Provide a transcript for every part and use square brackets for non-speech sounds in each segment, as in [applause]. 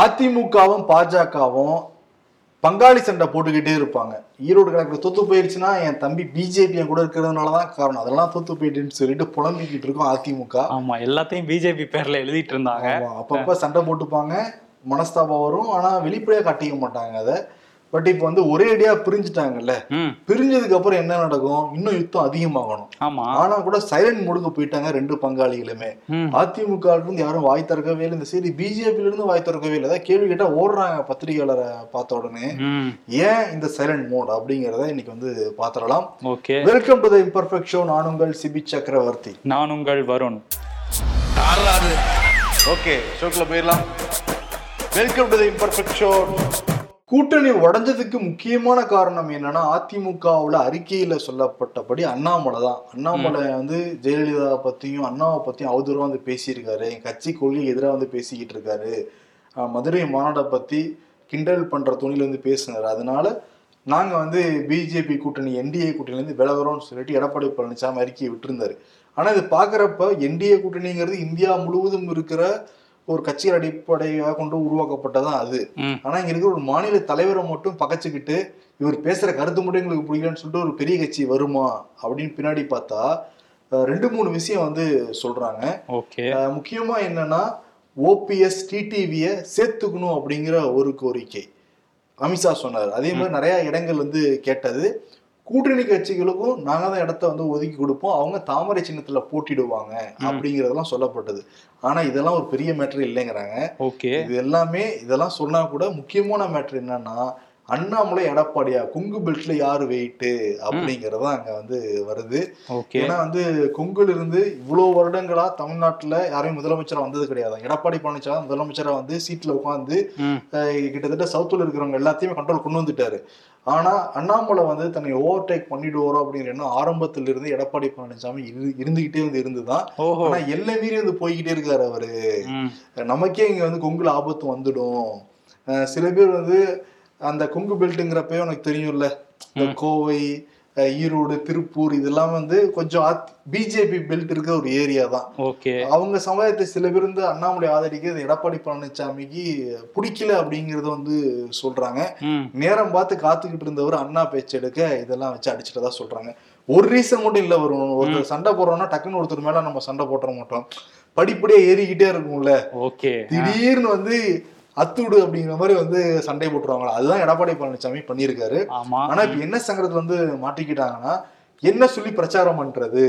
அதிமுகவும் பாஜகவும் பங்காளி சண்டை போட்டுக்கிட்டே இருப்பாங்க. ஈரோடு கணக்கில் தோத்து போயிருச்சுன்னா என் தம்பி பிஜேபி என் கூட இருக்கிறதுனால தான் காரணம். அதெல்லாம் தோத்து போயிட்டுன்னு சொல்லிட்டு புலம்பிக்கிட்டு இருக்கோம் அதிமுக. ஆமா எல்லாத்தையும் பிஜேபி பேர்ல எழுதிட்டு இருந்தாங்க. அப்பப்ப சண்டை போட்டுப்பாங்க. மனஸ்தாபம் வரும். ஆனா வெளிப்படையா காட்டிக்க மாட்டாங்க அதை. பட் இப்போ வந்து ஒரே அடியா பிரிஞ்சுட்டாங்கல்ல. பிரிஞ்சதுக்கு அப்புறம் என்ன நடக்கும்? இன்னும் யுத்தம் அதிகமாகணும். ஆமா. ஆனா கூட சைலண்ட் முடுக்க போயிட்டாங்க ரெண்டு பங்காளிகளுமே. அதிமுக இருந்து யாரும் வாய் திறக்கவே இல்லை. இந்த சரி பிஜேபியில இருந்து வாய் திறக்கவே இல்லை. ஏதாவது கேள்வி கேட்டா ஓடுறாங்க பத்திரிகையாளரை பார்த்த உடனே. ஏன் இந்த சைலண்ட் மோட் அப்படிங்கறத இன்னைக்கு வந்து பாத்திரலாம் okay. Welcome to the imperfect show நான் உங்கள் சிபி சக்கரவர்த்தி. நான் உங்கள் வருண். ஓகே ஷோக்குள்ள போயிடலாம். Welcome to the imperfect show கூட்டணி உடைஞ்சதுக்கு முக்கியமான காரணம் என்னன்னா அதிமுகவுல அறிக்கையில சொல்லப்பட்டபடி அண்ணாமலை தான். அண்ணாமலை வந்து ஜெயலலிதா பத்தியும் அண்ணாவை பத்தியும் அவதூறா வந்து பேசியிருக்காரு. என் கட்சி கொள்கை எதிராக வந்து பேசிக்கிட்டு இருக்காரு. மதுரை மாநாட்டை பத்தி கிண்டல் பண்ற துணியில வந்து பேசினாரு. அதனால நாங்க வந்து பிஜேபி கூட்டணி என்டிஏ கூட்டணியிலேருந்து விலகுறோம்னு சொல்லிட்டு எடப்பாடி பழனிசாமி அறிக்கையை விட்டிருந்தாரு. ஆனா இது பாக்குறப்ப என்டிஏ கூட்டணிங்கிறது இந்தியா முழுவதும் இருக்கிற ஒரு கட்சிகள் அடிப்படையாக கொண்டு உருவாக்கப்பட்டதான் அது. ஆனா இங்க இருக்கிற ஒரு மாநில தலைவரை மட்டும் பகச்சுக்கிட்டு இவர் பேசுற கருத்து மட்டும் எங்களுக்கு பிடிக்கலன்னு சொல்லிட்டு ஒரு பெரிய கட்சி வருமா அப்படின்னு பின்னாடி பார்த்தா ரெண்டு மூணு விஷயம் வந்து சொல்றாங்க. முக்கியமா என்னன்னா ஓபிஎஸ் டிடிவிய சேர்த்துக்கணும் அப்படிங்கிற ஒரு கோரிக்கை. அமித்ஷா சொன்னார். அதே மாதிரி நிறைய இடங்கள் வந்து கேட்டது. கூட்டணி கட்சிகளுக்கும் நாங்க தான் இடத்த வந்து ஒதுக்கி கொடுப்போம். அவங்க தாமரை சின்னத்துல போட்டிடுவாங்க அப்படிங்கறதெல்லாம் சொல்லப்பட்டது. ஆனா இதெல்லாம் ஒரு பெரிய மேட்டர் இல்லைங்கிறாங்க. ஓகே. இது எல்லாமே இதெல்லாம் சொன்னா கூட முக்கியமான மேட்டர் என்னன்னா அண்ணாமலை எடப்பாடியா கொங்கு பெல்ட்ல யாரு வெயிட்டு அப்படிங்கறது அங்க வந்து வருது. ஏன்னா வந்து கொங்குல இருந்து இவ்வளவு வருடங்களா தமிழ்நாட்டுல யாரையும் முதலமைச்சரா வந்தது கிடையாது. எடப்பாடி பழனிசாமி முதலமைச்சரா வந்து சீட்ல உட்காந்து கிட்டத்தட்ட சவுத்துல இருக்கிறவங்க எல்லாத்தையுமே கண்ட்ரோல் கொண்டு வந்துட்டாரு. ஆனா அண்ணாமலை வந்து தன்னை ஓவர் டேக் பண்ணிடுவாரோ அப்படிங்கிற எண்ணம் ஆரம்பத்துல இருந்து எடப்பாடி பழனிசாமி இரு- இருந்துகிட்டே வந்து இருந்துதான். ஆனா எல்லை மீறி வந்து போய்கிட்டே இருக்காரு அவரு. நமக்கே இங்க வந்து கொங்குல ஆபத்து வந்துடும். சில பேர் வந்து அந்த கொங்கு பெல்ட்டுங்கிறப்பவே உனக்கு தெரியும்ல? இந்த கோவை ஈரோடு திருப்பூர் இதெல்லாம் வந்து கொஞ்சம் பிஜேபி பெல்ட் இருக்க ஒரு ஏரியா தான். ஓகே. அவங்க சமுதாயத்தை சில பேர் வந்து அண்ணாமலை ஆதரிக்கிறது எடப்பாடி பழனிசாமிக்கு பிடிக்கல அப்படிங்கறத வந்து சொல்றாங்க. நேரம் பார்த்து காத்துக்கிட்டு இருந்தவர் அண்ணா பேச்சு எடுக்க இதெல்லாம் வச்சு அடிச்சுட்டதா சொல்றாங்க. ஒரு ரீசன் மட்டும் இல்ல வரும். ஒருத்தர் சண்டை போடுறோம்னா டக்குன்னு ஒருத்தர் மேல நம்ம சண்டை போட்டுற மாட்டோம். படிப்படியா ஏறிக்கிட்டே இருக்கும்ல. ஓகே. திடீர்னு வந்து அத்துடு அப்படிங்கிற மாதிரி வந்து சண்டை போட்டுருவாங்களா? அதுதான் எடப்பாடி பழனிசாமி பண்ணியிருக்காரு. ஆனா இப்ப என்ன சங்கடத்துல வந்து மாட்டிக்கிட்டாங்கன்னா என்ன சொல்லி பிரச்சாரம் பண்றது?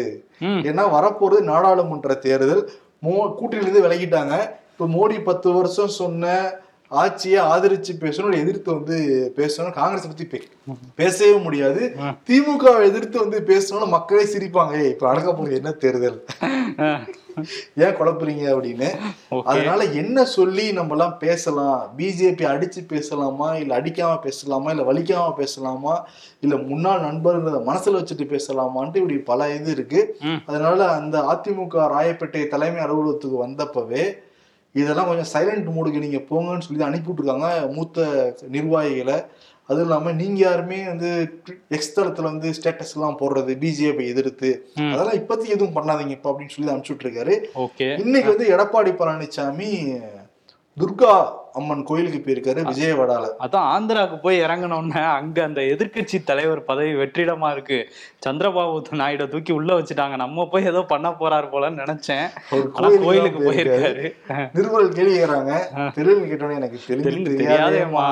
ஏன்னா வரப்போறது நாடாளுமன்ற தேர்தல். மோ கூட்டணியிலிருந்து விலகிட்டாங்க. இப்ப மோடி பத்து வருஷம் சொன்ன ஆட்சியை ஆதரிச்சு பேசணும் எதிர்த்து வந்து பேசணும் காங்கிரஸ் பத்தி பேசவே முடியாது. திமுக எதிர்த்து வந்து பேசணும்னு மக்களே சிரிப்பாங்க. "ஏய், இப்ப நடக்க போகுது என்ன தேர்தல்? ஏன் குழப்புறீங்க அப்படின்னு. அதனால என்ன சொல்லி நம்ம எல்லாம் பேசலாம் பிஜேபி அடிச்சு பேசலாமா? இல்ல அடிக்காம பேசலாமா? இல்ல வலிக்காம பேசலாமா? இல்ல முன்னாள் நண்பர்களை மனசுல வச்சுட்டு பேசலாமான்ட்டு இப்படி பல இது இருக்கு. அதனால அந்த அதிமுக ராயப்பேட்டை தலைமை அலுவலகத்துக்கு வந்தப்பவே இதெல்லாம் கொஞ்சம் சைலண்ட் மூடுக்கு நீங்க போங்கன்னு சொல்லி அனுப்பி விட்டுருக்காங்க. மூத்த நிர்வாகிகளை. அதுவும் இல்லாம நீங்க யாருமே வந்து எக்ஸ் தளத்துல வந்து ஸ்டேட்டஸ் எல்லாம் போடுறது பிஜேபி எதிர்த்து. அதெல்லாம் இப்போதைக்கு எதுவும் பண்ணாதீங்க இப்ப அப்படின்னு சொல்லி அனுப்பிச்சு விட்டுருக்காரு. ஓகே. இன்னைக்கு வந்து எடப்பாடி பழனிசாமி துர்கா அம்மன் கோயிலுக்கு போயிருக்காரு விஜயவாடால. அதான் ஆந்திராவுக்கு போய் இறங்கினோன்னே அங்க அந்த எதிர்க்கட்சி தலைவர் பதவி வெற்றிடமா இருக்கு. சந்திரபாபு நாயுட தூக்கி உள்ள வச்சுட்டாங்க. நம்ம போய் ஏதோ பண்ண போறாரு போலன்னு நினைச்சேன். ஒரு ஆனா கோயிலுக்கு போயிருக்காரு. போயிருக்காரு. நிருபர் கேள்வி கேக்குறாங்க தெலுங்கு கேட்டோன்னே எனக்கு தெலுங்கு தெரியாதேம்மா.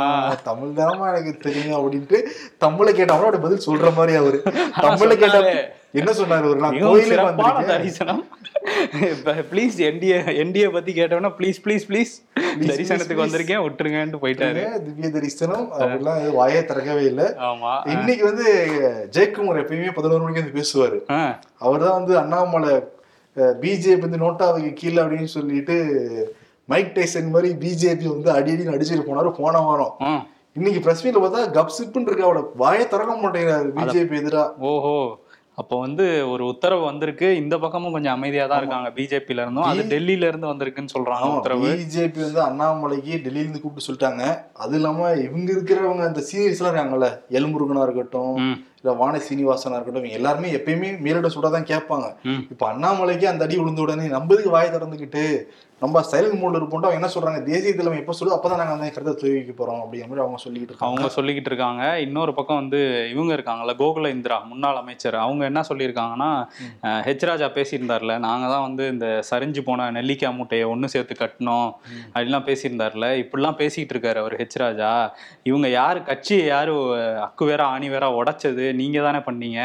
தமிழ் தானமா எனக்கு தெரியும் அப்படின்ட்டு தமிழ்ல கேட்டவங்க அவரோட பதில் சொல்ற மாதிரி அவரு. [laughs] தமிழ்ல கேட்ட சொன்னாரு. என்ன சொன்னாரு நான் மிகவும் கோயிலுக்கு தரிசனம். ப்ளீஸ் என்டிஏ என்டிஏ பத்தி கேட்டோம்னா ப்ளீஸ் ப்ளீஸ் ப்ளீஸ் please, தரிசனத்துக்கு. வந்திருக்கேன் விட்டுருங்கன்ட்டு போயிட்டாரு. திவ்ய தரிசனம் அப்படிலாம் வாயே திறக்கவே இல்லை. ஆமா. இன்னைக்கு வந்து ஜெயக்குமார் எப்பயுமே பதினோரு மணிக்கு வந்து பேசுவாரு. அவர் தான் வந்து அண்ணாமலை பிஜேபி வந்து நோட்டாவுக்கு கீழே அப்படின்னு சொல்லிட்டு மைக் டைசன் மாதிரி பிஜேபி வந்து அடி அடி அடிச்சுட்டு போனாரு போன வாரம். இன்னைக்கு பிரஸ் மீட்ல பார்த்தா கப்சிப்புன்னு இருக்கு அவட வாயை திறக்க மாட்டேங்கிறாரு பிஜேபி எதிரா. ஓஹோ. அப்போ வந்து ஒரு உத்தரவு வந்திருக்கு. இந்த பக்கமும் கொஞ்சம் அமைதியா தான் இருக்காங்க. பிஜேபில இருந்தும். அது டெல்லியில இருந்து வந்திருக்குன்னு சொல்றாங்க உத்தரவு. பிஜேபி வந்து அண்ணாமலைக்கு டெல்லியில இருந்து கூப்பிட்டு சொல்லிட்டாங்க. அது இல்லாம இவங்க இருக்கிறவங்க அந்த சீனியர்ஸ் எல்லாம் இருக்காங்கல்ல எல்முருகனா இருக்கட்டும் இல்ல வான சீனிவாசனா இருக்கட்டும் இவங்க எல்லாருமே எப்பயுமே மேலிட சுட தான் கேட்பாங்க. இப்ப அண்ணாமலைக்கு அந்த அடி விழுந்த உடனே நம்பதுக்கு வாயை திறந்துக்கிட்டு நம்ம சைலண்ட் மோட்ல இருப்போம் அவங்க என்ன சொல்றாங்க? தேசிய தலைமை எப்ப சொல்லுது அப்பதான் நாங்க அந்த கருத்தை தெரிவிக்க போறோம் அப்படிங்கிற மாதிரி அவங்க சொல்லிக்கிட்டு இருக்காங்க. அவங்க சொல்லிக்கிட்டு இருக்காங்க. இன்னொரு பக்கம் வந்து இவங்க இருக்காங்கல்ல கோகுல இந்திரா முன்னாள் அமைச்சர். அவங்க என்ன சொல்லியிருக்காங்கன்னா ஹெச் ராஜா பேசியிருந்தார்ல நாங்க தான் வந்து இந்த சரிஞ்சு போன நெல்லிக்காய் மூட்டையை ஒன்று சேர்த்து கட்டணும் அப்படிலாம் பேசியிருந்தார்ல. இப்படிலாம் பேசிட்டு இருக்காரு அவர் ஹெச் ராஜா. இவங்க யாரு கட்சியை யாரு அக்கு வேற ஆணி வேற உடைச்சது? நீங்க தானே பண்ணீங்க.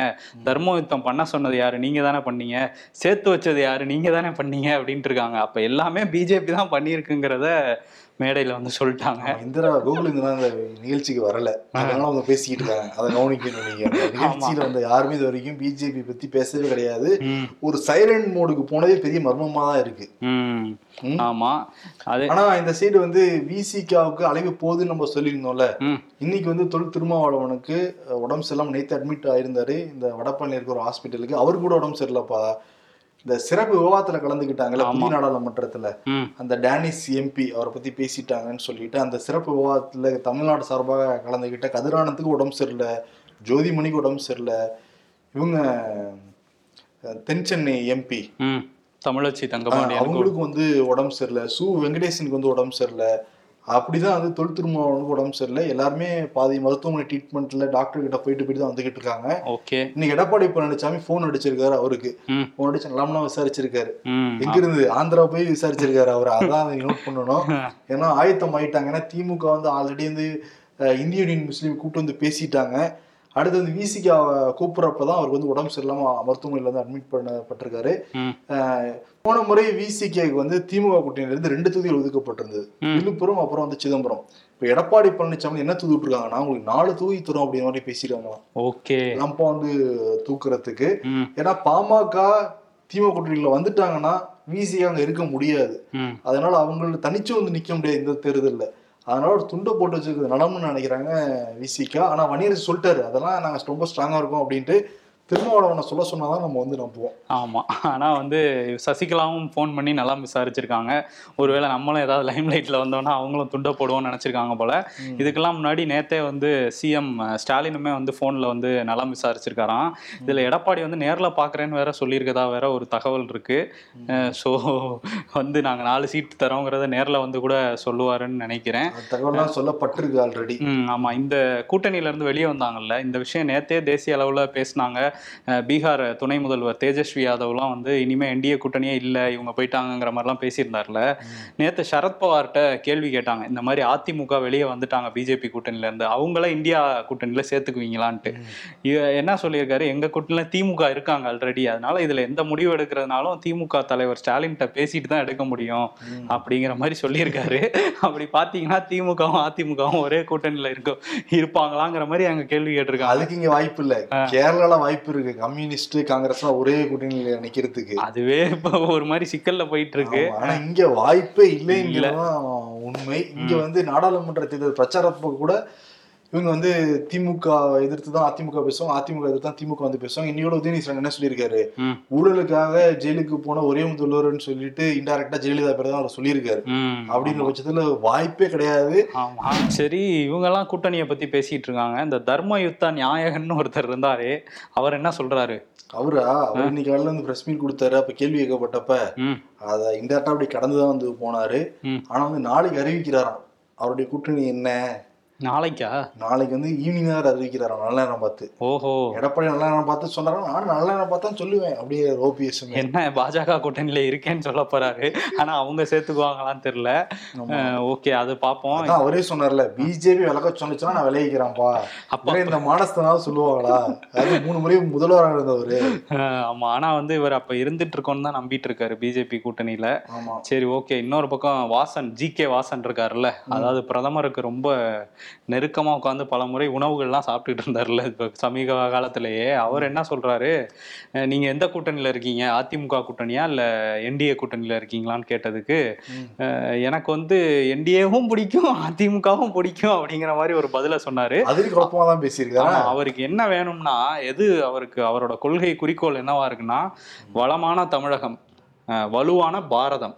தர்ம யுத்தம் பண்ண சொன்னது யாரு? நீங்க தானே பண்ணீங்க. சேர்த்து வச்சது யாரு? நீங்க தானே பண்ணீங்க அப்படின்ட்டு இருக்காங்க. அப்ப எல்லாமே பிஜேபி தான் பண்ணியிருக்குங்கிறத மேடையில வந்து சொல்லிட்டாங்க. இந்திரா கோகுல் இந்திரா அந்த நிகழ்ச்சிக்கு வரல. அதனால அவங்க பேசிக்கிட்டு இருக்காங்க. அதை கவனிக்கணும் நீங்க. நிகழ்ச்சியில வந்து யாருமே இது வரைக்கும் பிஜேபி பத்தி பேசவே கிடையாது. ஒரு சைலண்ட் மோடுக்கு போனதே பெரிய மர்மமா தான் இருக்கு. ஆமா. அது ஆனா இந்த சைடு வந்து விசிகாவுக்கு அழைவு போகுதுன்னு நம்ம சொல்லியிருந்தோம்ல. இன்னைக்கு வந்து தொல் திருமாவளவனுக்கு உடம்பு சரியில்லாம நேத்து அட்மிட் ஆயிருந்தாரு. இந்த வடபழனியில் இருக்கிற ஒரு ஹாஸ்பிட்டலுக்கு அவர் கூட உடம்பு சரியில்லப்பா. இந்த சிறப்பு விவாதத்துல கலந்துக்கிட்டாங்கல்ல புதிய நாடாளுமன்றத்துல. அந்த டேனிஸ் எம்பி அவரை பத்தி பேசிட்டாங்கன்னு சொல்லிட்டு அந்த சிறப்பு விவாதத்துல தமிழ்நாடு சார்பாக கலந்துக்கிட்ட கதிரானத்துக்கு உடம்பு சரியில்லை ஜோதிமணிக்கு உடம்பு சரியில்லை இவங்க தென் சென்னை எம்பி. தமிழச்சி தங்கபாண்டியனுக்கு அவங்களுக்கு வந்து உடம்பு சரியில்லை. சு வெங்கடேசனுக்கு வந்து உடம்பு சரியில்லை. அப்படிதான் வந்து தொல் திருமாவளவனுக்கு உடம்பு சரியில்லை. எல்லாருமே பாதி மருத்துவமனை ட்ரீட்மெண்ட்ல டாக்டர் கிட்ட போயிட்டு போயிட்டு தான் வந்துகிட்டு இருக்காங்க. ஓகே. இன்னைக்கு எடப்பாடி பழனிசாமி போன் அடிச்சிருக்காரு அவருக்கு. போன் அடிச்சு நலம்லாம் விசாரிச்சிருக்காரு. எங்க இருந்து ஆந்திரா போய் விசாரிச்சிருக்காரு அவர். அதான் நோட் பண்ணணும். [laughs] ஏன்னா ஆயத்தம் ஆயிட்டாங்க. ஏன்னா திமுக வந்து ஆல்ரெடி வந்து இந்திய யூனியன் முஸ்லீம் கூப்பிட்டு வந்து பேசிட்டாங்க. அடுத்து வந்து விசிக்கு கூப்பிட்றப்பதான் அவருக்கு வந்து உடம்பு சரியில்லாம மருத்துவமனையில வந்து அட்மிட் பண்ணப்பட்டிருக்காரு. போன முறை விசிகேக்கு வந்து திமுக கூட்டணியில இருந்து ரெண்டு தொகுதிகள் ஒதுக்கப்பட்டிருந்தது. விழுப்புரம் அப்புறம் வந்து சிதம்பரம். இப்ப எடப்பாடி பழனிசாமி என்ன தூக்கி விட்டுருக்காங்கன்னா உங்களுக்கு நாலு தொகுதி தரும் அப்படிங்கிற மாதிரி பேசிடுவாங்களாம். ஓகே. நம்ம வந்து தூக்குறதுக்கு. ஏன்னா பாமக திமுக கூட்டணியில வந்துட்டாங்கன்னா விசிகே அங்க இருக்க முடியாது. அதனால அவங்கள தனிச்சு வந்து நிக்க முடியாது இந்த தேர்தல்ல. அதனால ஒரு துண்டை போட்டு வச்சிருக்கிறது நலம்னு நினைக்கிறாங்க விசிகா. ஆனால் வன்னியரசு சொல்லிட்டாரு அதெல்லாம் நாங்கள் ரொம்ப ஸ்ட்ராங்காக இருக்கோம் அப்படின்ட்டு திருமாவளவனை சொல்ல சொன்னாதான் நம்ம வந்து நம்புவோம். ஆமா. ஆனா வந்து சசிகலாவும் ஃபோன் பண்ணி நல்லா விசாரிச்சிருக்காங்க. ஒருவேளை நம்மளும் ஏதாவது லைம் லைட்ல வந்தோம்னா அவங்களும் துண்ட போடுவோம்னு நினைச்சிருக்காங்க போல. இதுக்கெல்லாம் முன்னாடி நேத்தே வந்து சிஎம் ஸ்டாலினுமே வந்து போன்ல வந்து நலம் விசாரிச்சிருக்காராம். இதுல எடப்பாடி வந்து நேர்ல பாக்குறேன்னு வேற சொல்லியிருக்கதா வேற ஒரு தகவல் இருக்கு. ஸோ வந்து நாங்க நாலு சீட் தரோங்கிறத நேர்ல வந்து கூட சொல்லுவாருன்னு நினைக்கிறேன். அந்த தகவல்லாம் சொல்லப்பட்டிருக்கு ஆல்ரெடி ம் ஆமா. இந்த கூட்டணியில இருந்து வெளியே வந்தாங்கல்ல இந்த விஷயம் நேத்தே தேசிய அளவுல பேசினாங்க. பீகார் துணை முதல்வர் தேஜஸ்வி யாதவ்லாம் வந்து இனிமே என்டிஏ கூட்டணியே இல்ல இவங்க போயிட்டாங்கங்கிற மாதிரிலாம் பேசியிருந்தார்ல. நேத்து சரத்பவார்கிட்ட கேள்வி கேட்டாங்க. இந்த மாதிரி அதிமுக வெளியே வந்துட்டாங்க பிஜேபி கூட்டணியில இருந்து. அவங்கள இந்தியா கூட்டணியில சேர்த்துக்குவீங்களான்ட்டு. என்ன சொல்லியிருக்காரு? எங்க கூட்டணியில திமுக இருக்காங்க ஆல்ரெடி அதனால இதுல எந்த முடிவு எடுக்கிறதுனாலும் திமுக தலைவர் ஸ்டாலின்கிட்ட பேசிட்டு தான் எடுக்க முடியும் அப்படிங்கிற மாதிரி சொல்லியிருக்காரு. அப்படி பாத்தீங்கன்னா திமுகவும் அதிமுகவும் ஒரே கூட்டணியில இருக்க இருப்பாங்களாங்கிற மாதிரி அங்க கேள்வி கேட்டிருக்காங்க. அதுக்கு இங்க வாய்ப்பு இல்ல. கேரளால வாய்ப்பு இருக்கு. கம்யூனிஸ்ட் காங்கிரஸ் ஒரே கூட்டணியில நிக்கிறதுக்கு. அதுவே இப்போ ஒரு மாதிரி சிக்கல்ல போயிட்டு இருக்கு ஆனா இங்க வாய்ப்பே இல்லைங்கிறதுதான் உண்மை. இங்க வந்து நாடாளுமன்ற தேர்தல் பிரச்சாரப்ப கூட இவங்க வந்து திமுக எதிர்த்து தான் அதிமுக பேசுவாங்க அதிமுக எதிர்த்து தான் திமுக வந்து பேசுவாங்க. இன்னையோட உதயநிதி என்ன சொல்லியிருக்காரு? ஊழலுக்காக ஜெயிலுக்கு போன ஒரே முதல்வர்னு சொல்லிட்டு இன்டைரக்டா ஜெயலலிதா பேர் தான் அவர் சொல்லியிருக்காரு. அப்படின்ற பட்சத்துல வாய்ப்பே கிடையாது. சரி இவங்க எல்லாம் கூட்டணியை பத்தி பேசிட்டு இருக்காங்க. இந்த தர்ம யுத்தா நாயகன்னு ஒருத்தர் இருந்தாரு. அவர் என்ன சொல்றாரு? அவரா? அவர் இன்னைக்கு காலையில வந்து பிரஸ் மீட் கொடுத்தாரு. அப்ப கேள்வி கேட்கப்பட்டப்ப அதை இன்டெரக்டா அப்படி கடந்துதான் வந்து போனாரு. ஆனா வந்து நாளைக்கு அறிவிக்கிறாராம். அவருடைய கூட்டணி என்ன? நாளைக்கா? நாளைக்கு வந்து ஈவினிங் தான் அறிவிக்கிறாராம் நல்ல நேரம் பார்த்து. ஓஹோ. எடப்பாடி நல்ல நேரம் பார்த்து சொன்னாரா நானும் நல்ல நேரம் பார்த்தா சொல்லுவேன். அப்படியே ஓபிஎஸ் என்ன பாஜக கூட்டணியில இருக்கேன்னு சொல்ல போறாரு. ஆனா அவங்க சேர்த்துக்குவாங்களான்னு தெரியல. ஓகே அது பார்ப்போம். அவரே சொன்னார்ல பிஜேபி விளக்க சொன்னுச்சுன்னா நான் விளைவிக்கிறேன்ப்பா. அப்ப இல்ல இந்த மானஸ்தனாவது சொல்லுவாங்களா? அது மூணு முறை முதல்வராக இருந்தவரு. ஆமா. ஆனா வந்து இவர் அப்ப இருந்துட்டு இருக்கோன்னு தான் நம்பிட்டு இருக்காரு பிஜேபி கூட்டணியில. சரி ஓகே. இன்னொரு பக்கம் வாசன் ஜி கே வாசன் இருக்காருல்ல. அதாவது பிரதமருக்கு ரொம்ப நெருக்கமா உட்காந்து பல முறை உணவுகள்லாம் சாப்பிட்டுட்டு இருந்தாருல்ல. இப்ப சமீப காலத்திலேயே அவர் என்ன சொல்றாரு? அஹ் நீங்க எந்த கூட்டணியில இருக்கீங்க? அதிமுக கூட்டணியா? இல்ல என்டிஏ கூட்டணியில இருக்கீங்களான்னு கேட்டதுக்கு எனக்கு வந்து என்டிஏவும் பிடிக்கும் அதிமுகவும் பிடிக்கும் அப்படிங்கிற மாதிரி ஒரு பதில சொன்னாரு. அதுக்கு குழப்பமா தான் பேசியிருக்காரு. அவருக்கு என்ன வேணும்னா எது அவருக்கு அவரோட கொள்கை குறிக்கோள் என்னவா இருக்குன்னா வளமான தமிழகம் அஹ், வலுவான பாரதம்.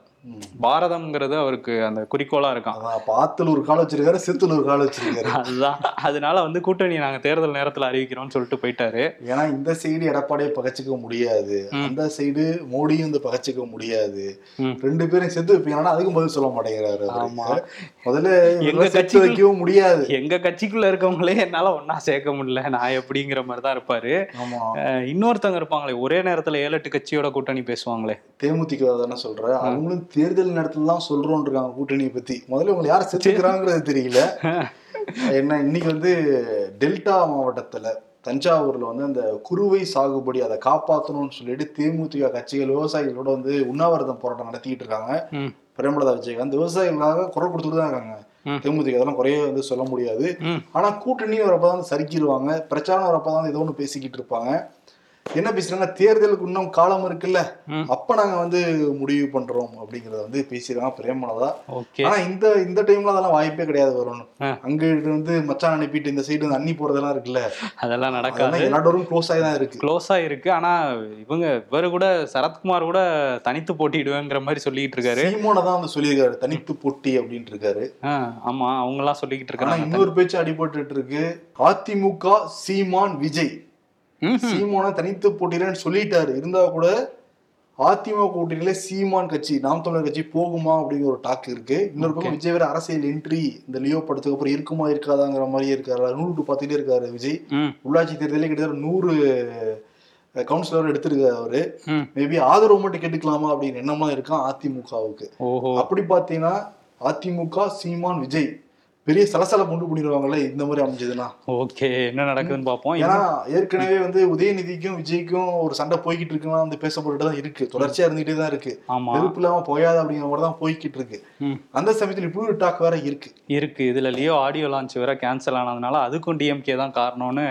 பாரதம்ங்கிறது அவருக்கு அந்த குறிக்கோளா இருக்கான். ஆத்துல ஒரு கால் வச்சிருக்காரு சித்துல ஒரு கால் வச்சிருக்காரு. அதுதான். அதனால வந்து கூட்டணி நாங்க தேர்தல் நேரத்துல அறிவிக்கிறோம்னு சொல்லிட்டு போயிட்டாரு. ஏன்னா இந்த சைடு எடப்பாடியை பகச்சிக்க முடியாது. அந்த சைடு மோடியும் வந்து பகச்சிக்க முடியாது. ரெண்டு பேரும் செத்து வைப்பீங்கன்னா அதுக்கும் பதில் சொல்ல மாட்டேங்கிறாரு. ஆமா. முதல்ல எங்க கட்சி வைக்கவும் முடியாது. எங்க கட்சிக்குள்ள இருக்கவங்களே என்னால ஒன்னா சேர்க்க முடியல. நான் எப்படிங்கிற மாதிரி தான் இருப்பாரு இன்னொருத்தவங்க இருப்பாங்களே ஒரே நேரத்துல ஏழு எட்டு கட்சியோட கூட்டணி பேசுவாங்களே. தேமுதிக தானே சொல்ற அவங்களும் தேர்தல் சொல்றோம் இருக்காங்க கூட்டணியை பத்தி. முதல்ல உங்களை யார் செத்துக்கிறாங்கிறது தெரியல. [laughs] என்ன இன்னைக்கு வந்து டெல்டா மாவட்டத்துல தஞ்சாவூர்ல வந்து அந்த குறுவை சாகுபடி அதை காப்பாற்றணும்னு சொல்லிட்டு தேமுதிக கட்சிகள் விவசாயிகளோட வந்து உண்ணாவிரதம் போராட்டம் நடத்திக்கிட்டு இருக்காங்க. பிரேமலதா விஜயகாந்த் விவசாயிகளுக்காக குரல் கொடுத்துட்டு தான் இருக்காங்க. தேமுதிக அதெல்லாம் குறைய வந்து சொல்ல முடியாது. ஆனா கூட்டணி வரப்பதான் சறுக்கிடுவாங்க. பிரச்சாரம் வரப்பதான் ஏதோ ஒன்று பேசிக்கிட்டு இருப்பாங்க. என்ன பேசுறாங்க தேர்தலுக்கு இன்னும் காலம் இருக்குல்ல. அப்ப நாங்க வந்து முடிவு பண்றோம் அப்படிங்கறத வந்து பேசிடுறாங்க பிரேமலதா. ஆனா இந்த இந்த டைம்ல அதெல்லாம் வாய்ப்பே கிடையாது வரும்னு ஆ. அங்க இருந்து வந்து மச்சான் அனுப்பிட்டு இந்த சைடு வந்து அண்ணி போறதெல்லாம் இருக்குல்ல. அதெல்லாம் நடக்காது அதெல்லாம் எல்லா டோரும் க்ளோஸ் ஆகி தான் இருக்கு. க்ளோஸா இருக்கு. ஆனா இவங்க இவரு கூட சரத்குமார் கூட தனித்து போட்டிடுவேங்கிற மாதிரி சொல்லிட்டு இருக்காரு. சீமோனை தான் வந்து சொல்லியிருக்காரு. தனித்து போட்டி அப்படின்ட்டு இருக்காரு. ஆமா அவங்க எல்லாம் சொல்லிக்கிட்டு இருக்காங்க. இன்னொரு பேச்சு அடிபட்டு இருக்கு. அதிமுக சீமான் விஜய். சீமானை தனித்து போட்டிடுறேன்னு சொல்லிட்டாரு. இருந்தா கூட அதிமுக கூட்டணியில சீமான் கட்சி நாம் தமிழர் கட்சி போகுமா அப்படிங்கிற ஒரு டாக் இருக்கு. இன்னொரு பக்கம் விஜய் வேற அரசியல் என்ட்ரி இந்த லியோ படத்துக்கு அப்புறம் இருக்குமா இருக்காதாங்கிற மாதிரியே இருக்காரு. நூறு பார்த்துட்டே இருக்காரு விஜய். உள்ளாட்சி தேர்தலே கிட்டத்தட்ட நூறு கவுன்சிலர் எடுத்திருக்காரு அவரு. மேபி ஆதரவு மட்டும் கேட்டுக்கலாமா அப்படின்னு எண்ணம்லாம் இருக்கான் அதிமுகவுக்கு. அப்படி பாத்தீங்கன்னா அதிமுக சீமான் விஜய் பெரிய சலசலப்பு உண்டு பண்ணிடுவாங்கல்ல இந்த மாதிரி அமைஞ்சதுன்னா. ஓகே என்ன நடக்குதுன்னு பார்ப்போம். ஏன்னா ஏற்கனவே வந்து உதயநிதிக்கும் விஜய்க்கும் ஒரு சண்டை போய்கிட்டு இருக்குன்னா வந்து பேசப்பட்டு தான் இருக்கு. தொடர்ச்சியா இருந்துகிட்டே தான் இருக்கு. ஆமா. வெறுப்பு இல்லாம போயாது அப்படிங்கிற மாதிரி தான் போய்கிட்டு இருக்கு. அந்த சமயத்துல இப்படி ஒரு டாக் வேற இருக்கு. இருக்கு. இதுல லியோ ஆடியோ லான்ச் வேற கேன்சல் ஆனதுனால அதுக்கும் டிஎம்கே தான் காரணம்னு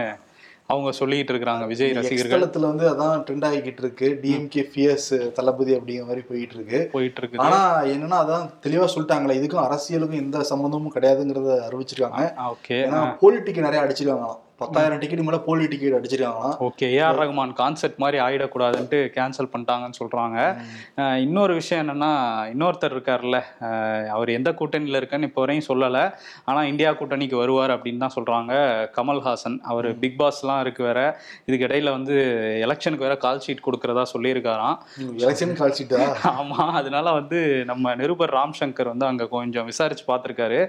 அவங்க சொல்லிட்டு இருக்கிறாங்க விஜய் ரசிகர்கள். எக்ஸ்தலத்துல வந்து அதான் ட்ரெண்ட் ஆகிக்கிட்டு இருக்கு. டிஎம்கே ஃபியர்ஸ் தளபதி அப்படிங்கிற மாதிரி போயிட்டு இருக்கு. போயிட்டு இருக்குது ஆனா என்னன்னா அதான் தெளிவா சொல்லிட்டாங்களே இதுக்கும் அரசியலுக்கும் எந்த சம்பந்தமும் கிடையாதுங்கிறத அறிவிச்சிருக்காங்க. ஓகே. ஏன்னா போலி டிக்கெட் நிறைய அடிச்சிருக்காங்களாம். பத்தாயிரம் டிக்கெட் மேல போலி ticket அடிச்சிருக்காங்களாம். Okay A R Rahman concept மாதிரி ஆயிடக்கூடாதுன்ட்டு கேன்சல் பண்ணிட்டாங்கன்னு சொல்றாங்க. இன்னொரு விஷயம் என்னன்னா இன்னொருத்தர் இருக்கார்ல அவர் எந்த கூட்டணியில இருக்கன்னு இப்போ வரையும் சொல்லலை. ஆனா இந்தியா கூட்டணிக்கு வருவார் அப்படின்னு தான் சொல்றாங்க கமல்ஹாசன். அவர் பிக் பாஸ்லாம் இருக்கு வேற. இதுக்கு இடையில வந்து எலெக்ஷனுக்கு வேற கால் ஷீட் கொடுக்கறதா சொல்லியிருக்காராம். எலெக்ஷன் கால்ஷீட்டா [laughs] ஆமா அதனால வந்து நம்ம நிருபர் ராம் சங்கர் வந்து அங்க கொஞ்சம் விசாரிச்சு பார்த்திருக்காரு.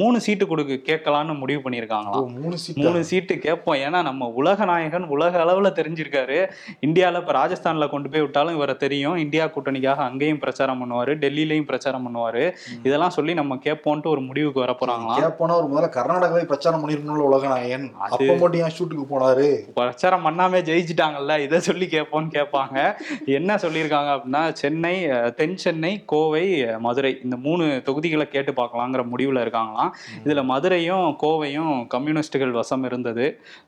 மூணு சீட்டு கொடுக்க கேட்கலான்னு முடிவு பண்ணியிருக்காங்களாம். மூணு மூணு சீட்டு கேட்போம். ஏன்னா நம்ம உலக நாயகன் உலக அளவுல தெரிஞ்சிருக்காரு. இந்தியால இப்ப ராஜஸ்தான்ல கொண்டு போய் விட்டாலும் இவரை தெரியும். இந்தியா கூட்டணிக்காக அங்கேயும் பிரச்சாரம் பண்ணுவாரு டெல்லியிலயும் பிரச்சாரம் பண்ணுவாரு. இதெல்லாம் சொல்லி நம்ம கேட்போன்ட்டு ஒரு முடிவுக்கு வர போறாங்களாம் கேப்போனா ஒரு முதல்ல கர்நாடகாவை பிரச்சாரம் பண்ணிருக்கணும்ல உலகநாயகன் அது- அப்ப மட்டும் ஏன் ஷூட்டுக்கு போனாரு? பிரச்சாரம் பண்ணாமே ஜெயிச்சிட்டாங்கல்ல. இதை சொல்லி கேட்போம்னு கேட்பாங்க. என்ன சொல்லியிருக்காங்க அப்படின்னா சென்னை தென் சென்னை கோவை மதுரை இந்த மூணு தொகுதிகளை கேட்டு பார்க்கலாங்கிற முடிவுல இருக்காங்களாம். இதுல மதுரையும் கோவையும் கம்யூனிஸ்டுகள் வசம் இருந்தது.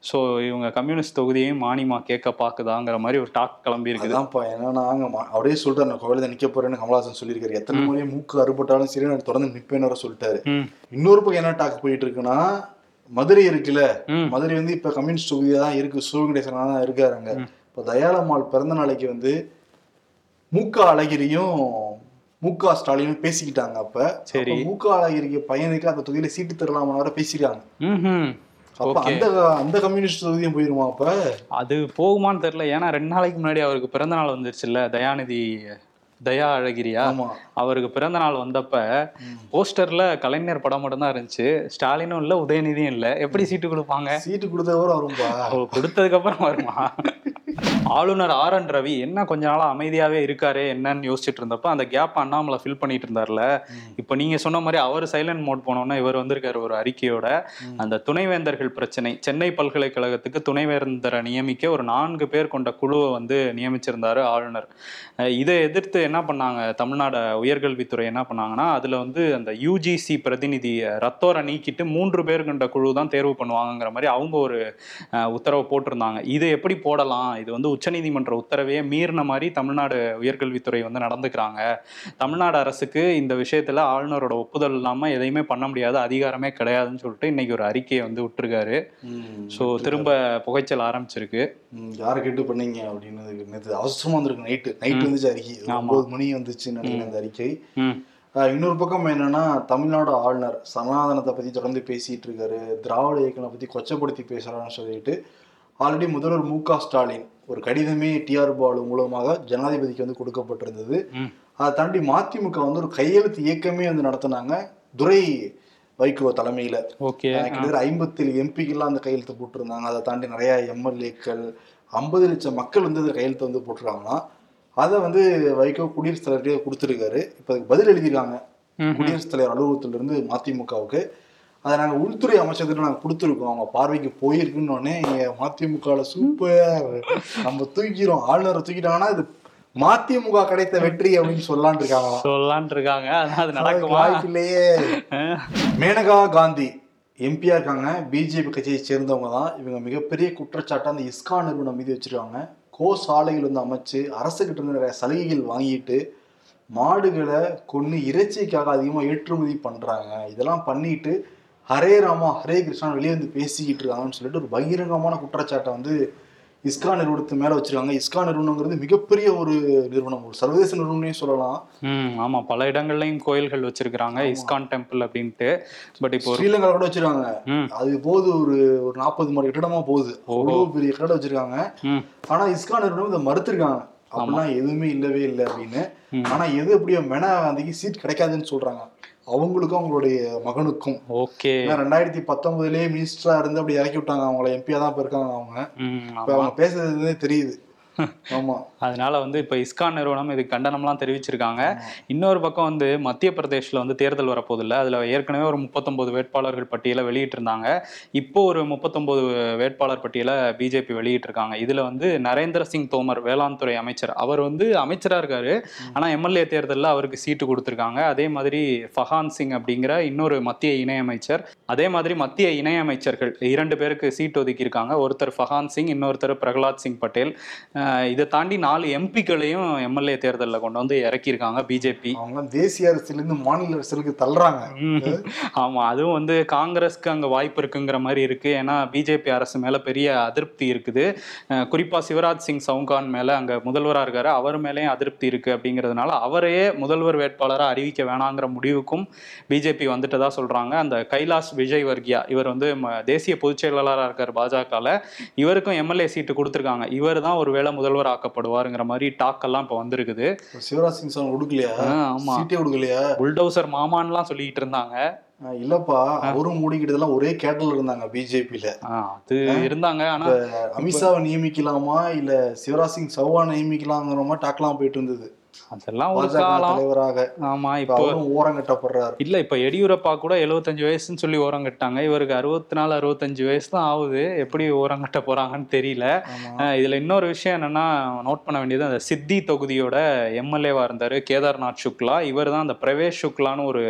ஸோ இவங்க கம்யூனிஸ்ட் தொகுதியையும் மானிமா கேட்க பாக்குதாங்கிற மாதிரி ஒரு டாக் கிளம்பி இருக்குது. அதான்ப்பா ஏன்னா அவரே சொல்லிட்டாரு நான் கோவில நிக்க போறேன்னு கமலஹாசன் சொல்லியிருக்காரு. எத்தனை முறையும் மூக்கு அறுபட்டாலும் சரி நான் தொடர்ந்து நிப்பேன்னு வர சொல்லிட்டாரு. இன்னொரு பக்கம் என்ன டாக் போயிட்டு இருக்குன்னா மதுரை இருக்குல்ல மதுரை வந்து இப்ப கம்யூனிஸ்ட் தொகுதியா தான் இருக்கு சிவகணேசனா தான் இருக்காரு அங்க இப்ப தயாளம்மாள் பிறந்த நாளைக்கு வந்து மூக்க அழகிரியும் முக ஸ்டாலினும் பேசிக்கிட்டாங்க அப்ப. சரி. மூக்க அழகிரிக்கு பையனுக்கு அந்த தொகுதியில சீட்டு தரலாமா வர அந்த அந்த கம்யூனிஸ்ட் தொகுதியும் போயிருமா அப்ப? அது போகுமான்னு தெரியல. ஏன்னா ரெண்டு நாளைக்கு முன்னாடி அவருக்கு பிறந்த நாள் வந்துருச்சுல்ல. தயாநிதி தயா அழகிரியா அவருக்கு பிறந்த நாள் வந்தப்ப போஸ்டர்ல கலைஞர் படம் மட்டும் தான் இருந்துச்சு. ஸ்டாலினும் இல்ல உதயநிதியும் இல்ல. எப்படி சீட்டு கொடுப்பாங்க? சீட்டு கொடுத்தவரை வரும்பா. கொடுத்ததுக்கு அப்புறம் வருமா? ஆளுநர் ஆர் என் ரவி என்ன கொஞ்ச நாளா அமைதியாவே இருக்காரு என்னன்னு யோசிச்சுட்டு இருந்தப்ப அந்த கேப் அண்ணாமலை ஃபில் பண்ணிட்டு இருந்தார்ல. இப்ப நீங்க சொன்ன மாதிரி அவர் சைலண்ட் மோட் போனோம்னா இவர் வந்திருக்காரு ஒரு அறிக்கையோட. அந்த துணைவேந்தர்கள் பிரச்சனை. சென்னை பல்கலைக்கழகத்துக்கு துணைவேந்தரை நியமிக்க ஒரு நான்கு பேர் கொண்ட குழுவை வந்து நியமிச்சிருந்தாரு ஆளுநர். இதை எதிர்த்து என்ன பண்ணாங்க? தமிழ்நாடு உயர்கல்வித்துறை என்ன பண்ணாங்கன்னா அதுல வந்து அந்த யூஜிசி பிரதிநிதி ரத்தோரை நீக்கிட்டு மூன்று பேர் கொண்ட குழு தான் தேர்வு பண்ணுவாங்கங்கிற மாதிரி அவங்க ஒரு உத்தரவு போட்டிருந்தாங்க. இது எப்படி போடலாம்? இது வந்து உச்சநீதிமன்ற உத்தரவையே மீறின மாதிரி தமிழ்நாடு உயர்கல்வித்துறை வந்து நடந்துக்கிறாங்க. தமிழ்நாடு அரசுக்கு இந்த விஷயத்துல ஆளுநரோட ஒப்புதல் இல்லாம எதையுமே பண்ண முடியாது அதிகாரமே கிடையாதுன்னு சொல்லிட்டு இன்னைக்கு ஒரு அறிக்கையை வந்து விட்டுருக்காரு. ஸோ திரும்ப புகைச்சல் ஆரம்பிச்சிருக்கு. யாரை கேட்டு பண்ணீங்க? அப்படின்னு நேற்று அவசரமா வந்திருக்கு நைட்டு. நைட் வந்துச்சு அறிக்கை. ஒன்பது மணி வந்துச்சு நினைக்கிறேன் அந்த அறிக்கை. இன்னொரு பக்கம் என்னன்னா தமிழ்நாடு ஆளுநர் சனாதனத்தை பத்தி தொடர்ந்து பேசிட்டு இருக்காரு. திராவிட இயக்கங்களை பத்தி கொச்சப்படுத்தி பேசுறான்னு சொல்லிட்டு ஆல்ரெடி முதல்வர் மு க ஸ்டாலின் ஒரு கடிதமே டிஆர் பாலு மூலமாக ஜனாதிபதிக்கு வந்து கொடுக்கப்பட்டிருந்தது. அதை தாண்டி மதிமுக வந்து ஒரு கையெழுத்து இயக்கமே வந்து நடத்தினாங்க துரை வைகோ தலைமையில. கிட்டத்தட்ட ஐம்பத்தேழு எம்பிக்கெல்லாம் அந்த கையெழுத்து போட்டிருந்தாங்க. அதை தாண்டி நிறைய எம்எல்ஏக்கள் ஐம்பது லட்சம் மக்கள் வந்து அந்த கையெழுத்து வந்து போட்டிருக்காங்கன்னா அதை வந்து வைகோ குடியரசுத் தலைவர்கிட்டே கொடுத்துருக்காரு. இப்போ அதுக்கு பதில் எழுதியிருக்காங்க. குடியரசுத் தலைவர் அலுவலகத்திலிருந்து மதிமுகவுக்கு. அதை நாங்கள் உள்துறை அமைச்சர்கிட்ட நாங்கள் கொடுத்துருக்கோம். அவங்க பார்வைக்கு போயிருக்குன்னு உடனே இங்க மதிமுகவில் சூப்பர் நம்ம தூக்கிறோம் ஆளுநரை தூக்கிட்டாங்கன்னா இது மதிமுக கிடைத்த வெற்றி அப்படின்னு சொல்லலான் இருக்காங்க சொல்லலான் இருக்காங்க. அது நடக்குமா? வாய்ப்பில்லையே. மேனகா காந்தி எம்பியா இருக்காங்க. பிஜேபி கட்சியை சேர்ந்தவங்க தான். இவங்க மிகப்பெரிய குற்றச்சாட்டை அந்த இஸ்கான் நிறுவனம் மீது வச்சிருக்காங்க. கோ சாலைகள் வந்து அமைச்சு அரசுக்கிட்ட இருந்து நிறைய சலுகைகள் வாங்கிட்டு மாடுகளை கொன்று இறைச்சிக்காக அதிகமாக ஏற்றுமதி பண்ணுறாங்க இதெல்லாம் பண்ணிட்டு ஹரே ராமா ஹரே கிருஷ்ணான் வெளியே வந்து பேசிக்கிட்டு இருக்காங்கன்னு சொல்லிட்டு ஒரு பகிரங்கமான குற்றச்சாட்டை வந்து இஸ்கா நிறுவனத்து மேல வச்சிருக்காங்க. இஸ்கா நிறுவனங்கிறது மிகப்பெரிய ஒரு நிறுவனம். ஒரு சர்வதேச நிறுவனமே சொல்லலாம். ஆமா. பல இடங்கள்லயும் கோயில்கள் வச்சிருக்கிறாங்க. இஸ்கான் டெம்பிள் அப்படின்ட்டு. பட் இப்போ ஸ்ரீலங்கா கூட வச்சிருக்காங்க. அது போகுது ஒரு ஒரு நாற்பது மாடி கட்டடமா போகுது. அவ்வளோ பெரிய கட்டடம் வச்சிருக்காங்க. ஆனா இஸ்கான் நிறுவனம் இதை மறுத்திருக்காங்க. அப்படிலாம் எதுவுமே இல்லவே இல்லை அப்படின்னு. ஆனா எது எப்படியோ மெனா காந்திக்கு சீட் கிடைக்காதுன்னு சொல்றாங்க. அவங்களுக்கும் அவங்களுடைய மகனுக்கும். ஓகே. ரெண்டாயிரத்தி பத்தொன்பதுலயே மினிஸ்டரா இருந்து அப்படி இறக்கி விட்டாங்க. அவங்கள எம்பியா தான் இப்ப இருக்காங்க அவங்க. இப்ப அவங்க பேசுறதுலே தெரியுது. ஆமாம் அதனால வந்து இப்போ இஸ்கான் நிறுவனம் இது கண்டனம்லாம் தெரிவிச்சிருக்காங்க. இன்னொரு பக்கம் வந்து மத்திய பிரதேஷில் வந்து தேர்தல் வரப்போதில்ல அதுல ஏற்கனவே ஒரு முப்பத்தொன்பது வேட்பாளர்கள் பட்டியலை வெளியிட்டிருந்தாங்க. இப்போ ஒரு முப்பத்தொன்பது வேட்பாளர் பட்டியலை பிஜேபி வெளியிட்டிருக்காங்க. இதுல வந்து நரேந்திர சிங் தோமர் வேளாண் துறை அமைச்சர். அவர் வந்து அமைச்சரா இருக்காரு. ஆனா எம்எல்ஏ தேர்தலில் அவருக்கு சீட்டு கொடுத்துருக்காங்க. அதே மாதிரி ஃபஹான் சிங் அப்படிங்கிற இன்னொரு மத்திய இணையமைச்சர் அதே மாதிரி மத்திய இணையமைச்சர்கள் இரண்டு பேருக்கு சீட் ஒதுக்கியிருக்காங்க. ஒருத்தர் ஃபஹான் சிங் இன்னொருத்தர் பிரகலாத் சிங் பட்டேல். இதை தாண்டி நாலு எம்பிக்களையும் எம்எல்ஏ தேர்தலில் கொண்டு வந்து இறக்கியிருக்காங்க பிஜேபி அவங்க தேசிய அரசியல இருந்து மாநில அரசுக்கு தள்ளுறாங்க. ஆமா அதுவும் வந்து காங்கிரஸ்க்கு அங்க வாய்ப்பு இருக்குங்கிற மாதிரி இருக்கு. ஏன்னா பிஜேபி அரசு மேல பெரிய அதிருப்தி இருக்குது. அஹ் குறிப்பா சிவராஜ் சிங் சவுகான் மேல அங்க முதல்வரா இருக்காரு. அவர் மேலேயும் அதிருப்தி இருக்கு அப்படிங்கிறதுனால அவரையே முதல்வர் வேட்பாளரா அறிவிக்க வேணாங்கிற முடிவுக்கும் பிஜேபி வந்துட்டதா சொல்றாங்க. அந்த கைலாஷ் விஜய் வர்கியா இவர் வந்து தேசிய பொதுச் செயலாளராக இருக்கார் பாஜகல. இவருக்கும் எம்எல்ஏ சீட்டு கொடுத்துருக்காங்க. இவர் தான் ஒருவேளை முதல்வர் ஆக்கப்படுவாருங்கிற மாதிரி டாக் எல்லாம் இப்போ வந்திருக்குது. சிவராஜ் சிங் சௌஹான் கொடுக்கலையா? ஆஹ் ஆமா. சீட்டே கொடுக்கலையா? புல்டோசர் மாமான்லாம் சொல்லிக்கிட்டு இருந்தாங்க. இல்லப்பா அவரும் மூடிக்கிட்டதெல்லாம் ஒரே கேட்டல் இருந்தாங்க பிஜேபியில. அது இருந்தாங்க ஆனா அமித்ஷாவை நியமிக்கலாமா? இல்ல சிவராஜ் சிங் சௌஹான் நியமிக்கலாங்கிற மாதிரி டாக்லாம் போயிட்டு இருந்தது. அதெல்லாம் ஒரு காலம். தலைவராக ஆமா இப்ப இப்போ அவரும் ஓரம் கட்டப்படுறாரு இல்ல இப்ப எடியூரப்பா கூட 75 வயசுன்னு சொல்லி ஓரம் கட்டாங்க. இவருக்கு அறுபத்தி நாலு அறுபத்தஞ்சு வயசு தான் ஆகுது. எப்படி ஓரம் கட்ட போறாங்கன்னு தெரியல. இதுல இன்னொரு விஷயம் என்னன்னா நோட் பண்ண வேண்டியது அந்த சித்தி தொகுதியோட எம்எல்ஏவா இருந்தாரு கேதார்நாத் சுக்லா. இவர் தான் அந்த பிரவேஷ் சுக்லான்னு ஒரு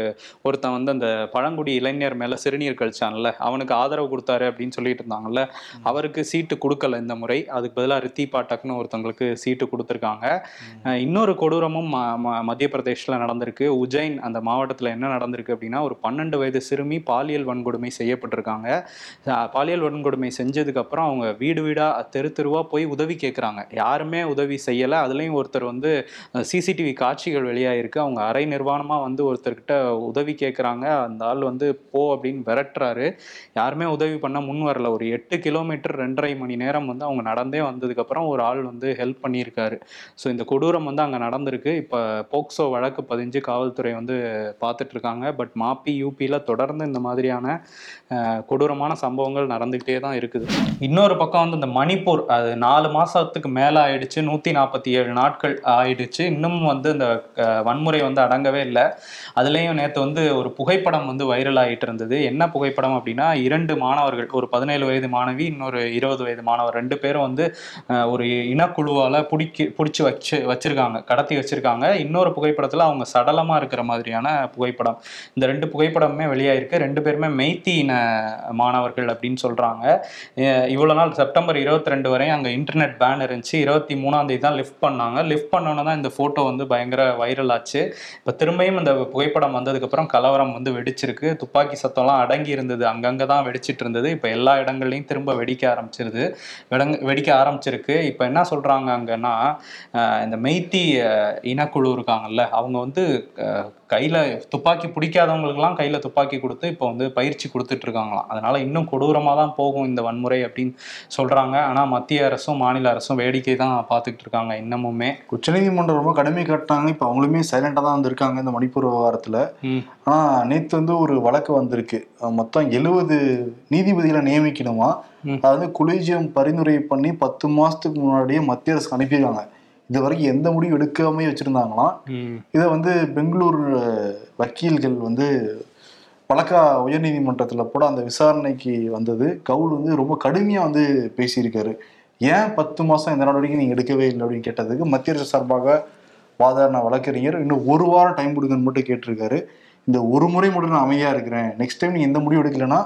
ஒருத்தன் வந்து அந்த பழங்குடி இளைஞர் மேல சிறுநீர் கழிச்சான்ல. அவனுக்கு ஆதரவு கொடுத்தாரு அப்படின்னு சொல்லிட்டு இருந்தாங்கல்ல. அவருக்கு சீட்டு கொடுக்கல இந்த முறை. அதுக்கு பதிலா ரித்தி பாட்டக்னு ஒருத்தவங்களுக்கு சீட்டு கொடுத்துருக்காங்க. இன்னொரு கொடூரமும் ம- ம- மத்திய பிரதேஷில் நடந்திருக்கு. உஜைன் அந்த மாவட்டத்தில் என்ன நடந்திருக்கு அப்படின்னா ஒரு பன்னெண்டு வயது சிறுமி பாலியல் வன்கொடுமை செய்யப்பட்டிருக்காங்க. பாலியல் வன்கொடுமை செஞ்சதுக்கப்புறம் அவங்க வீடு வீடாக தெரு தெருவாக போய் உதவி கேட்குறாங்க யாருமே உதவி செய்யலை. அதுலேயும் ஒருத்தர் வந்து சிசிடிவி காட்சிகள் வெளியாகிருக்கு அவங்க அரை நிர்வாணமாக வந்து ஒருத்தர்கிட்ட உதவி கேட்குறாங்க அந்த ஆள் வந்து போ அப்படின்னு விரட்டுறாரு. யாருமே உதவி பண்ண முன் வரல. ஒரு எட்டு கிலோமீட்டர் ரெண்டரை மணி நேரம் வந்து அவங்க நடந்தே வந்ததுக்கப்புறம் ஒரு ஆள் வந்து ஹெல்ப் பண்ணியிருக்காரு. ஸோ இந்த கொடூரம் வந்து அங்கே நடந்திருக்கு. இப்போ போக்சோ வழக்கு பதிஞ்சு காவல்துறை வந்து பார்த்துட்டு இருக்காங்க பட் மாப்பி யூபியில் தொடர்ந்து இந்த மாதிரியான கொடூரமான சம்பவங்கள் நடந்துக்கிட்டே தான் இருக்குது. இன்னொரு பக்கம் வந்து இந்த மணிப்பூர் அது நாலு மாதத்துக்கு மேலே ஆயிடுச்சு. நூற்றி நாற்பத்தி ஏழு நாட்கள் ஆயிடுச்சு. இன்னும் வந்து இந்த வன்முறை வந்து அடங்கவே இல்லை. அதுலேயும் நேற்று வந்து ஒரு புகைப்படம் வந்து வைரல் ஆகிட்டு இருந்தது என்ன புகைப்படம் அப்படின்னா இரண்டு மாணவர்கள் ஒரு பதினேழு வயது மாணவி இன்னொரு இருபது வயது மாணவர் ரெண்டு பேரும் வந்து ஒரு இனக்குழுவால் பிடிக்கி பிடிச்சி வச்சு வச்சுருக்காங்க. கடத்தி வச்சிருக்காங்க. இன்னொரு புகைப்படத்தில் அவங்க சடலமாக இருக்கிற மாதிரியான புகைப்படம். இந்த ரெண்டு புகைப்படமுமே வெளியாயிருக்கு. ரெண்டு பேருமே மெய்த்தி இன மாணவர்கள் அப்படின்னு சொல்கிறாங்க இவ்வளோ நாள் செப்டம்பர் இருபத்தி ரெண்டு வரையும் அங்கே இன்டர்நெட் பேன் இருந்துச்சு. இருபத்தி மூணாம் தேதி தான் லிஃப்ட் பண்ணாங்க. லிஃப்ட் பண்ணோன்னு தான் இந்த ஃபோட்டோ வந்து பயங்கர வைரல் ஆச்சு. இப்போ திரும்பியும் இந்த புகைப்படம் வந்ததுக்கப்புறம் கலவரம் வந்து வெடிச்சிருக்கு. துப்பாக்கி சத்தம்லாம் அடங்கி இருந்தது. அங்கங்கே தான் வெடிச்சிட்டு இருந்தது. இப்போ எல்லா இடங்கள்லையும் திரும்ப வெடிக்க ஆரம்பிச்சிருது. வெடிக்க ஆரம்பிச்சிருக்கு. இப்போ என்ன சொல்கிறாங்க அங்கன்னா இந்த மெய்த்தி இனக்குழு இருக்காங்கல்ல அவங்க வந்து கையில துப்பாக்கி பிடிக்காதவங்களுக்குலாம் கையில துப்பாக்கி கொடுத்து இப்போ வந்து பயிற்சி கொடுத்துட்டு இருக்காங்களாம். அதனால இன்னும் கொடூரமாக தான் போகும் இந்த வன்முறை அப்படின்னு சொல்றாங்க. ஆனா மத்திய அரசும் மாநில அரசும் வேடிக்கை தான் பார்த்துக்கிட்டு இருக்காங்க இன்னமுமே. உச்சநீதிமன்றம் ரொம்ப கடுமை காட்டினாங்க. இப்போ அவங்களுமே சைலண்டாக தான் வந்திருக்காங்க இந்த மணிப்பூர் விவகாரத்தில். ஆனால் நேற்று வந்து ஒரு வழக்கு வந்திருக்கு. மொத்தம் எழுபது நீதிபதிகளை நியமிக்கணுமா. அது வந்து கொலிஜியம் பரிந்துரை பண்ணி பத்து மாசத்துக்கு முன்னாடியே மத்திய அரசு அனுப்பியிருக்காங்க. இது வரைக்கும் எந்த முடிவும் எடுக்காமே வச்சிருந்தாங்களாம் ம். இதை வந்து பெங்களூர் வக்கீல்கள் வந்து பழக்கா உயர்நீதிமன்றத்தில் கூட அந்த விசாரணைக்கு வந்தது. கவுல் வந்து ரொம்ப கடுமையாக வந்து பேசியிருக்காரு. ஏன் பத்து மாதம் எந்த நடவடிக்கை நீங்கள் எடுக்கவே இல்லை அப்படின்னு கேட்டதுக்கு மத்திய அரசு சார்பாக வாதாடின வழக்கறிஞர் இன்னும் ஒரு வாரம் டைம் கொடுங்கன்னு மட்டும் கேட்டிருக்காரு. இந்த ஒரு முறை மட்டும் நான் அமைதியாக இருக்கிறேன். நெக்ஸ்ட் டைம் நீங்கள் எந்த முடிவு எடுக்கலைன்னா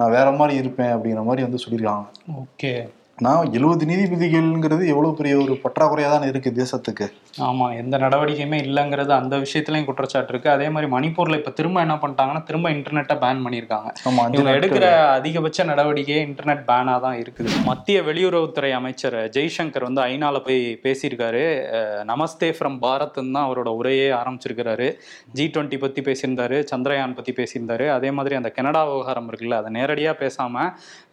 நான் வேற மாதிரி இருப்பேன் அப்படிங்கிற மாதிரி வந்து சொல்லியிருக்காங்க. ஓகே. நான் எழுபது நீதிபதிகள்ங்கிறது எவ்வளோ பெரிய ஒரு பற்றாக்குறையாக தான் இருக்குது தேசத்துக்கு. ஆமா எந்த நடவடிக்கையுமே இல்லைங்கிறது அந்த விஷயத்துலயும் குற்றச்சாட்டு இருக்கு. அதே மாதிரி மணிப்பூர்ல இப்ப திரும்ப என்ன பண்ணிட்டாங்கன்னா திரும்ப இன்டர்நெட்டை பேன் பண்ணியிருக்காங்க. ஆமா அஞ்சு இவங்க எடுக்கிற அதிகபட்ச நடவடிக்கையே இன்டர்நெட் பேனா தான் இருக்குது. மத்திய வெளியுறவுத்துறை அமைச்சர் ஜெய்சங்கர் வந்து ஐநால போய் பேசியிருக்காரு. நமஸ்தே ஃப்ரம் பாரத்னு தான் அவரோட உரையே ஆரம்பிச்சிருக்கிறாரு. ஜி டுவெண்ட்டி பத்தி பேசியிருந்தாரு சந்திரயான் பத்தி பேசியிருந்தாரு. அதே மாதிரி அந்த கனடா விவகாரம் இருக்குல்ல அதை நேரடியா பேசாம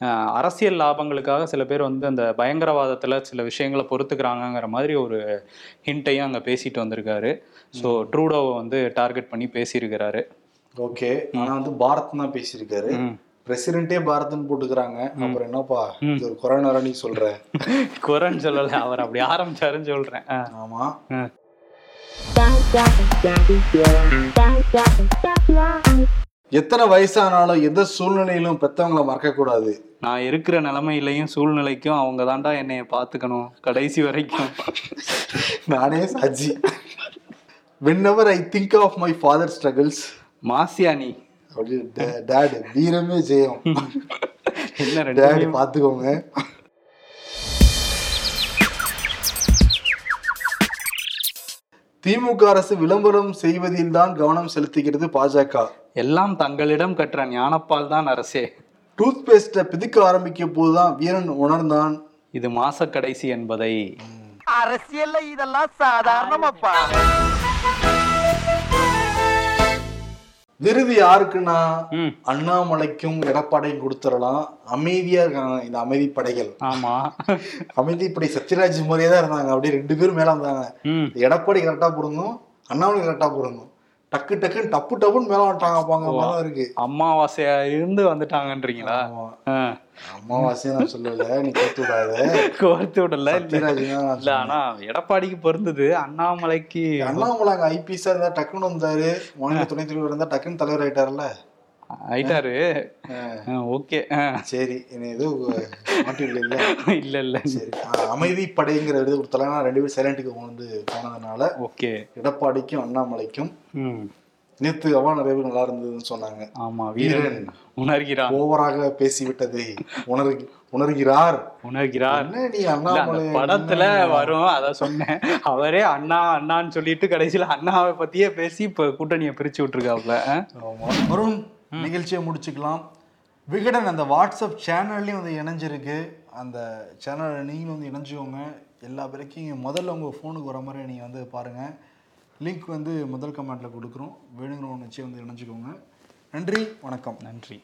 அஹ், அரசியல் லாபங்களுக்காக சில பேர் வந்து அந்த பயங்கரவாதத்துல சில விஷயங்களை பொறுத்துக்கிறாங்கங்கிற மாதிரி ஒரு ஹிண்ட்டையும் அங்க பேசிட்டு வந்திருக்காரு. ஸோ ட்ரூடோவை வந்து டார்கெட் பண்ணி பேசியிருக்கிறாரு. ஓகே. ஆனா வந்து பாரத் தான் பேசியிருக்காரு. பிரசிடென்ட்டே பாரத்னு போட்டுக்கிறாங்க. அப்புறம் என்னப்பா? இது ஒரு கொரோனா நீ சொல்ற. [laughs] குரன் சொல்லல. அவர் அப்படி ஆரம்பிச்சாருன்னு சொல்றேன். ஆமா. எத்தனை வயசானாலும் எந்த சூழ்நிலையிலும் பெத்தவங்கள மறக்க கூடாது நான் இருக்கிற நிலைமையிலையும் சூழ்நிலைக்கும் அவங்க தாண்டா என்னைய பாத்துக்கணும் கடைசி வரைக்கும். நானே சாட்சி whenever I think of my father struggles மாசியா நீ அப்படி டேட் வீரமே ஜெயம். என்ன டேட் பாத்துக்கோங்க திமுக அரசு விளம்பரம் செய்வதில் தான் கவனம் செலுத்துகிறது பாஜக. எல்லாம் தங்களிடம் கற்ற ஞானப்பால் தான் அரசே. டூத் பேஸ்ட பிதுக்க ஆரம்பிக்க போதுதான் வீரன் உணர்ந்தான். இது மாச கடைசி என்பதை. அரசியல்ல இதெல்லாம் சாதாரணமாப்பா. விருது யாருக்குன்னா அண்ணாமலைக்கும் எடப்பாடியும் கொடுத்துடலாம். அமைதியா இருக்காங்க இந்த அமைதி படைகள். ஆமா. அமைதிப்படை சத்யராஜ் மாதிரியே தான் இருந்தாங்க. அப்படியே ரெண்டு பேரும் மேல இருந்தாங்க எடப்பாடி கரெக்டா போடுங்க அண்ணாமலை கரெக்டா போடுங்க டக்கு டக்குன்னு டப்பு டப்புன்னு மேல வந்துட்டாங்க பாங்க மாதிரி இருக்கு. அமாவாசையா இருந்து வந்துட்டாங்கன்றீங்களா. அம்மாவாசையை நான் சொல்லல நீ கேட்டு விடாத. கோர்த்து விடல. இல்ல ஆனா எடப்பாடிக்கு பொருந்தது அண்ணாமலைக்கு. அண்ணாமலை அங்க ஐபிஎஸ்ஆ இருந்தா டக்குன்னு வந்தாரு. மாநில துணைத் தலைவர் இருந்தா டக்குன்னு தலைவர் ஆயிட்டாருல்ல. ஆயிட்டாரு. ஓகே. சரி என்ன மாட்டில் இல்ல? இல்ல இல்ல சரி அமைதி படைங்கிற விருது கொடுத்தாலும் ரெண்டு பேரும் சைலண்ட்டுக்கு வந்து போனதுனால ஓகே. எடப்பாடிக்கும் அண்ணாமலைக்கும் நேத்து அவா நிறைய பேர் நல்லா இருந்ததுன்னு சொன்னாங்க. ஆமா வீரன் உணர்கிறார் ஓவராக பேசிவிட்டதை உணர் உணர்கிறார். உணர்கிறார். நீ அண்ணாமலை படத்துல வரும் அத சொன்னேன். அவரே அண்ணா அண்ணான்னு சொல்லிட்டு கடைசியில அண்ணாவை பத்தியே பேசி இப்ப கூட்டணியை பிரிச்சு விட்டுருக்காப்ல? ஆமா. வருண் நிகழ்ச்சியை முடிச்சுக்கலாம். விகடன் அந்த வாட்ஸ்அப் சேனல்லையும் வந்து இணைஞ்சிருக்கு. அந்த சேனலில் நீங்களும் வந்து இணைஞ்சுக்கோங்க. எல்லா பிரேக்கிங் முதல்ல உங்கள் ஃபோனுக்கு வர மாதிரி நீங்கள் வந்து பாருங்கள் லிங்க் வந்து முதல் கமெண்ட்டில் கொடுக்குறோம். வேணுங்கிறவங்க நிச்சயம் வந்து இணைஞ்சுக்கோங்க. நன்றி வணக்கம். நன்றி.